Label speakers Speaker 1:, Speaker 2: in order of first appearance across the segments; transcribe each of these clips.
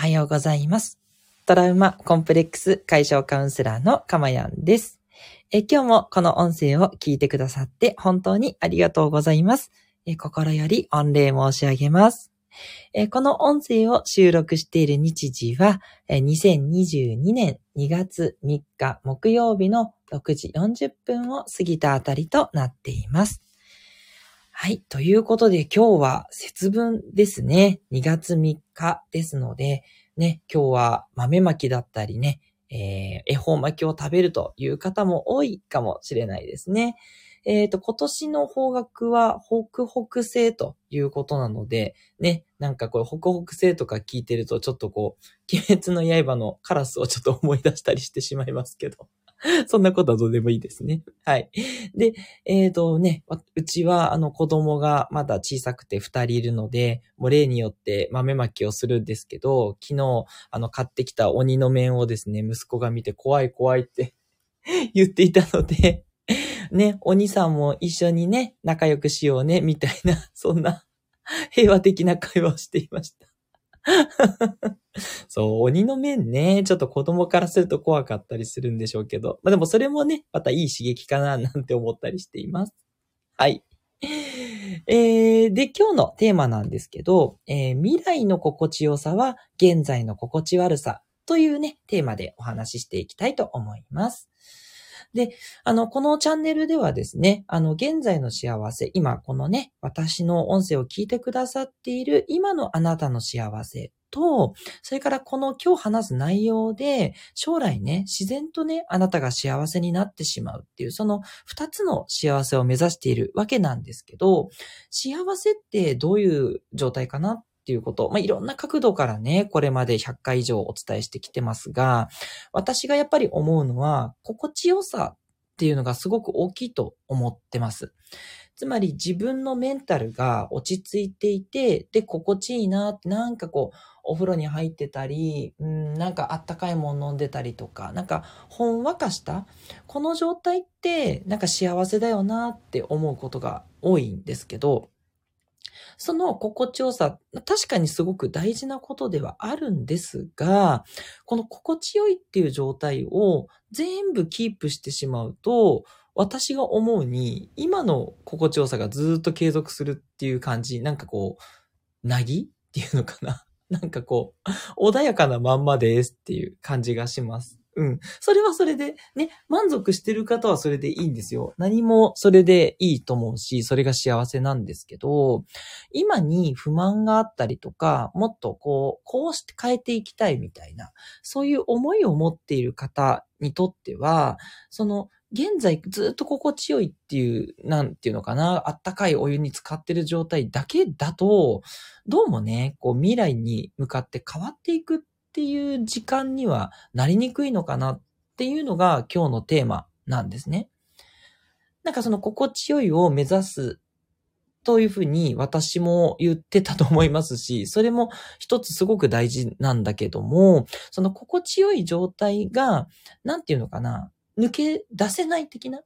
Speaker 1: はようございます。トラウマコンプレックス解消カウンセラーのかまやんです。え今日もこの音声を聞いてくださって本当にありがとうございます。え心より御礼申し上げます。えこの音声を収録している日時は、え2022年2月3日木曜日の6時40分を過ぎたあたりとなっています。はい。ということで今日は節分ですね。2月3日ですので、ね、今日は豆巻きだったりね、えー恵方巻きを食べるという方も多いかもしれないですね。えっ、と、今年の方角は北北西ということなので、ね、なんかこれ北北西とか聞いてるとちょっとこう、鬼滅の刃のカラスをちょっと思い出したりしてしまいますけど。そんなことはどうでもいいですね。はい。で、えっ、とね、うちはあの子供がまだ小さくて二人いるので、もう例によって豆まきをするんですけど、昨日あの買ってきた鬼の面をですね、息子が見て怖い怖いって 言っていたので、ね、鬼さんも一緒にね、仲良くしようね、みたいな、そんな平和的な会話をしていました。そう、鬼の面ね、ちょっと子供からすると怖かったりするんでしょうけど、まあでもそれもね、またいい刺激かな、なんて思ったりしています。はい。えー、で、今日のテーマなんですけど、えー未来の心地よさは現在の心地悪さというね、テーマでお話ししていきたいと思います。で、あの、このチャンネルではですね、あの、現在の幸せ、今このね、私の音声を聞いてくださっている今のあなたの幸せと、それからこの今日話す内容で、将来ね、自然とね、あなたが幸せになってしまうっていう、その二つの幸せを目指しているわけなんですけど、幸せってどういう状態かなっていうこと、まあ、いろんな角度からね、これまで100回以上お伝えしてきてますが、私がやっぱり思うのは、心地よさっていうのがすごく大きいと思ってます。つまり自分のメンタルが落ち着いていて、で、心地いいなって、なんかこう、お風呂に入ってたり、うん、なんかあったかいもの飲んでたりとか、なんかほんわかした、この状態ってなんか幸せだよなって思うことが多いんですけど、その心地よさ、確かにすごく大事なことではあるんですが、この心地よいっていう状態を全部キープしてしまうと、私が思うに、今の心地よさがずっと継続するっていう感じ、なんかこう、なぎっていうのかな？なんかこう、穏やかなまんまですっていう感じがします。うん。それはそれで、ね、満足してる方はそれでいいんですよ。何もそれでいいと思うし、それが幸せなんですけど、今に不満があったりとか、もっとこう、こうして変えていきたいみたいな、そういう思いを持っている方にとっては、その、現在ずっと心地よいっていう、なんていうのかな、あったかいお湯に浸かってる状態だけだと、どうもね、こう未来に向かって変わっていくっっていう時間にはなりにくいのかなっていうのが今日のテーマなんですね。なんかその心地よいを目指すというふうに私も言ってたと思いますし、それも一つすごく大事なんだけども、その心地よい状態が、なんていうのかな、抜け出せない的な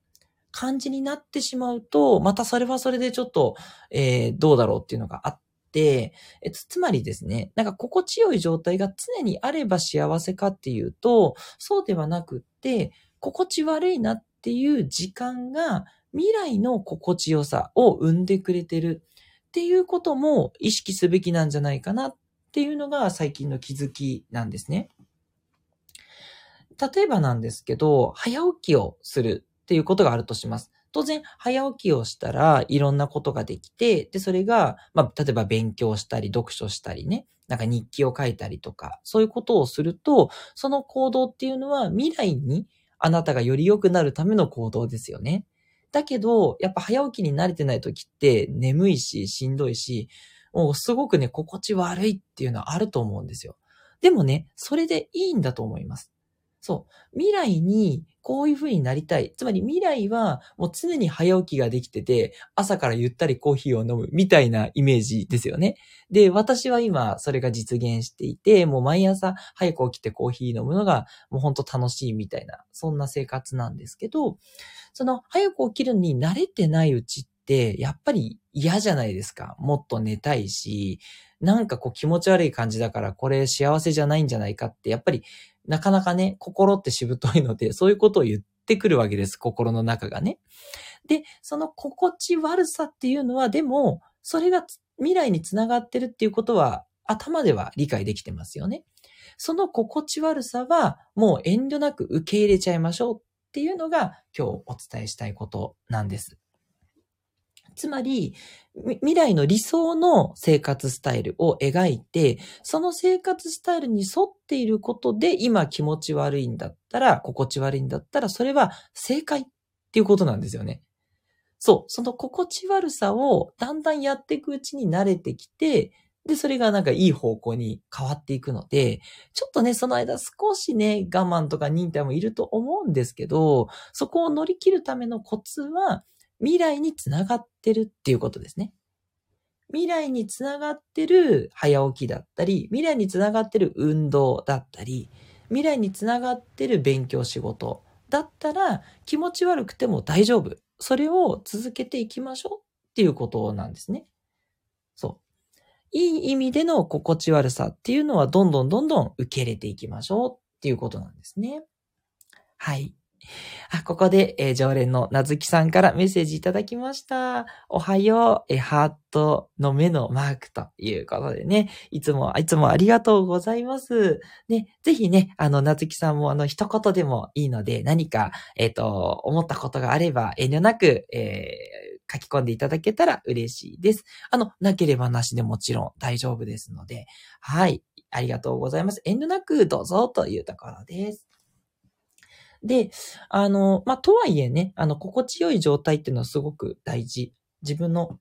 Speaker 1: 感じになってしまうと、またそれはそれでちょっと、えーどうだろうっていうのがあって、えつつまりですね、なんか心地よい状態が常にあれば幸せかっていうと、そうではなくって、心地悪いなっていう時間が未来の心地よさを生んでくれてるっていうことも意識すべきなんじゃないかなっていうのが最近の気づきなんですね。例えばなんですけど、早起きをするっていうことがあるとします。当然、早起きをしたらいろんなことができて、で、それが、まあ、例えば勉強したり、読書したりね、なんか日記を書いたりとか、そういうことをすると、その行動っていうのは未来にあなたがより良くなるための行動ですよね。だけど、やっぱ早起きに慣れてない時って眠いし、しんどいし、もうすごくね、心地悪いっていうのはあると思うんですよ。でもね、それでいいんだと思います。そう。未来にこういう風になりたい。つまり未来はもう常に早起きができてて、朝からゆったりコーヒーを飲むみたいなイメージですよね。で、私は今それが実現していて、もう毎朝早く起きてコーヒー飲むのがもうほんと楽しいみたいな、そんな生活なんですけど、その早く起きるに慣れてないうちってやっぱり嫌じゃないですか。もっと寝たいし、なんかこう気持ち悪い感じだからこれ幸せじゃないんじゃないかって、やっぱりなかなかね、心ってしぶといので、そういうことを言ってくるわけです。心の中がね。で、その心地悪さっていうのは、でも、それが未来につながってるっていうことは、頭では理解できてますよね。その心地悪さは、もう遠慮なく受け入れちゃいましょうっていうのが、今日お伝えしたいことなんです。つまり、未来の理想の生活スタイルを描いて、その生活スタイルに沿っていることで、今気持ち悪いんだったら、心地悪いんだったら、それは正解っていうことなんですよね。そう、その心地悪さをだんだんやっていくうちに慣れてきて、で、それがなんかいい方向に変わっていくので、ちょっとね、その間少しね、我慢とか忍耐もいると思うんですけど、そこを乗り切るためのコツは、未来につながってるっていうことですね。未来につながってる早起きだったり、未来につながってる運動だったり、未来につながってる勉強仕事だったら気持ち悪くても大丈夫。それを続けていきましょうっていうことなんですね。そう。いい意味での心地悪さっていうのはどんどんどんどん受け入れていきましょうっていうことなんですね。はい。あ、ここで、えー、常連のなずきさんからメッセージいただきました。おはよう、えー、ハートの目のマークということでね、いつも、いつもありがとうございます。ね、ぜひね、あの、なずきさんもあの、一言でもいいので、何か、えっ、ー、と、思ったことがあれば、遠慮なく、え、書き込んでいただけたら嬉しいです。あの、なければなしでもちろん大丈夫ですので、はい。ありがとうございます。遠慮なくどうぞというところです。で、あの、まあ、とはいえね、あの、心地よい状態っていうのはすごく大事。自分の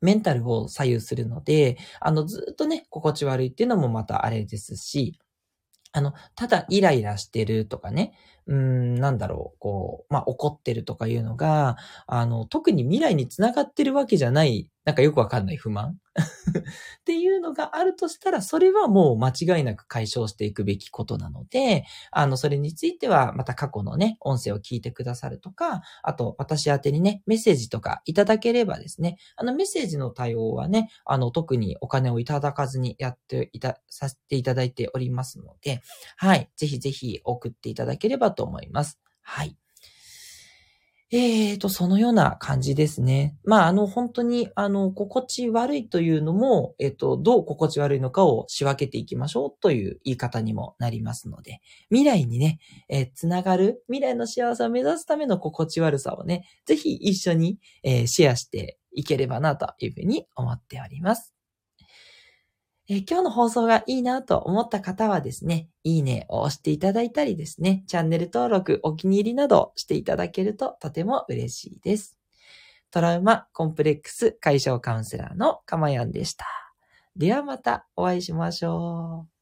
Speaker 1: メンタルを左右するので、あの、ずっとね、心地悪いっていうのもまたあれですし、あの、ただイライラしてるとかね、うーん、なんだろう、こう、まあ、怒ってるとかいうのが、あの、特に未来につながってるわけじゃないなんかよくわかんない不満？っていうのがあるとしたら、それはもう間違いなく解消していくべきことなので、あの、それについてはまた過去のね、音声を聞いてくださるとか、あと、私宛にね、メッセージとかいただければですね、あの、メッセージの対応はね、あの、特にお金をいただかずにやっていた、させていただいておりますので、はい、ぜひぜひ送っていただければと思います。はい。えーと、そのような感じですね。まあ、あの、本当に、あの、心地悪いというのも、えっ、と、どう心地悪いのかを仕分けていきましょうという言い方にもなりますので、未来にね、えー、つながる、未来の幸せを目指すための心地悪さをね、ぜひ一緒に、えー、シェアしていければなというふうに思っております。え今日の放送がいいなと思った方はですね、いいねを押していただいたりですね、チャンネル登録、お気に入りなどしていただけるととても嬉しいです。トラウマコンプレックス解消カウンセラーのかまやんでした。ではまたお会いしましょう。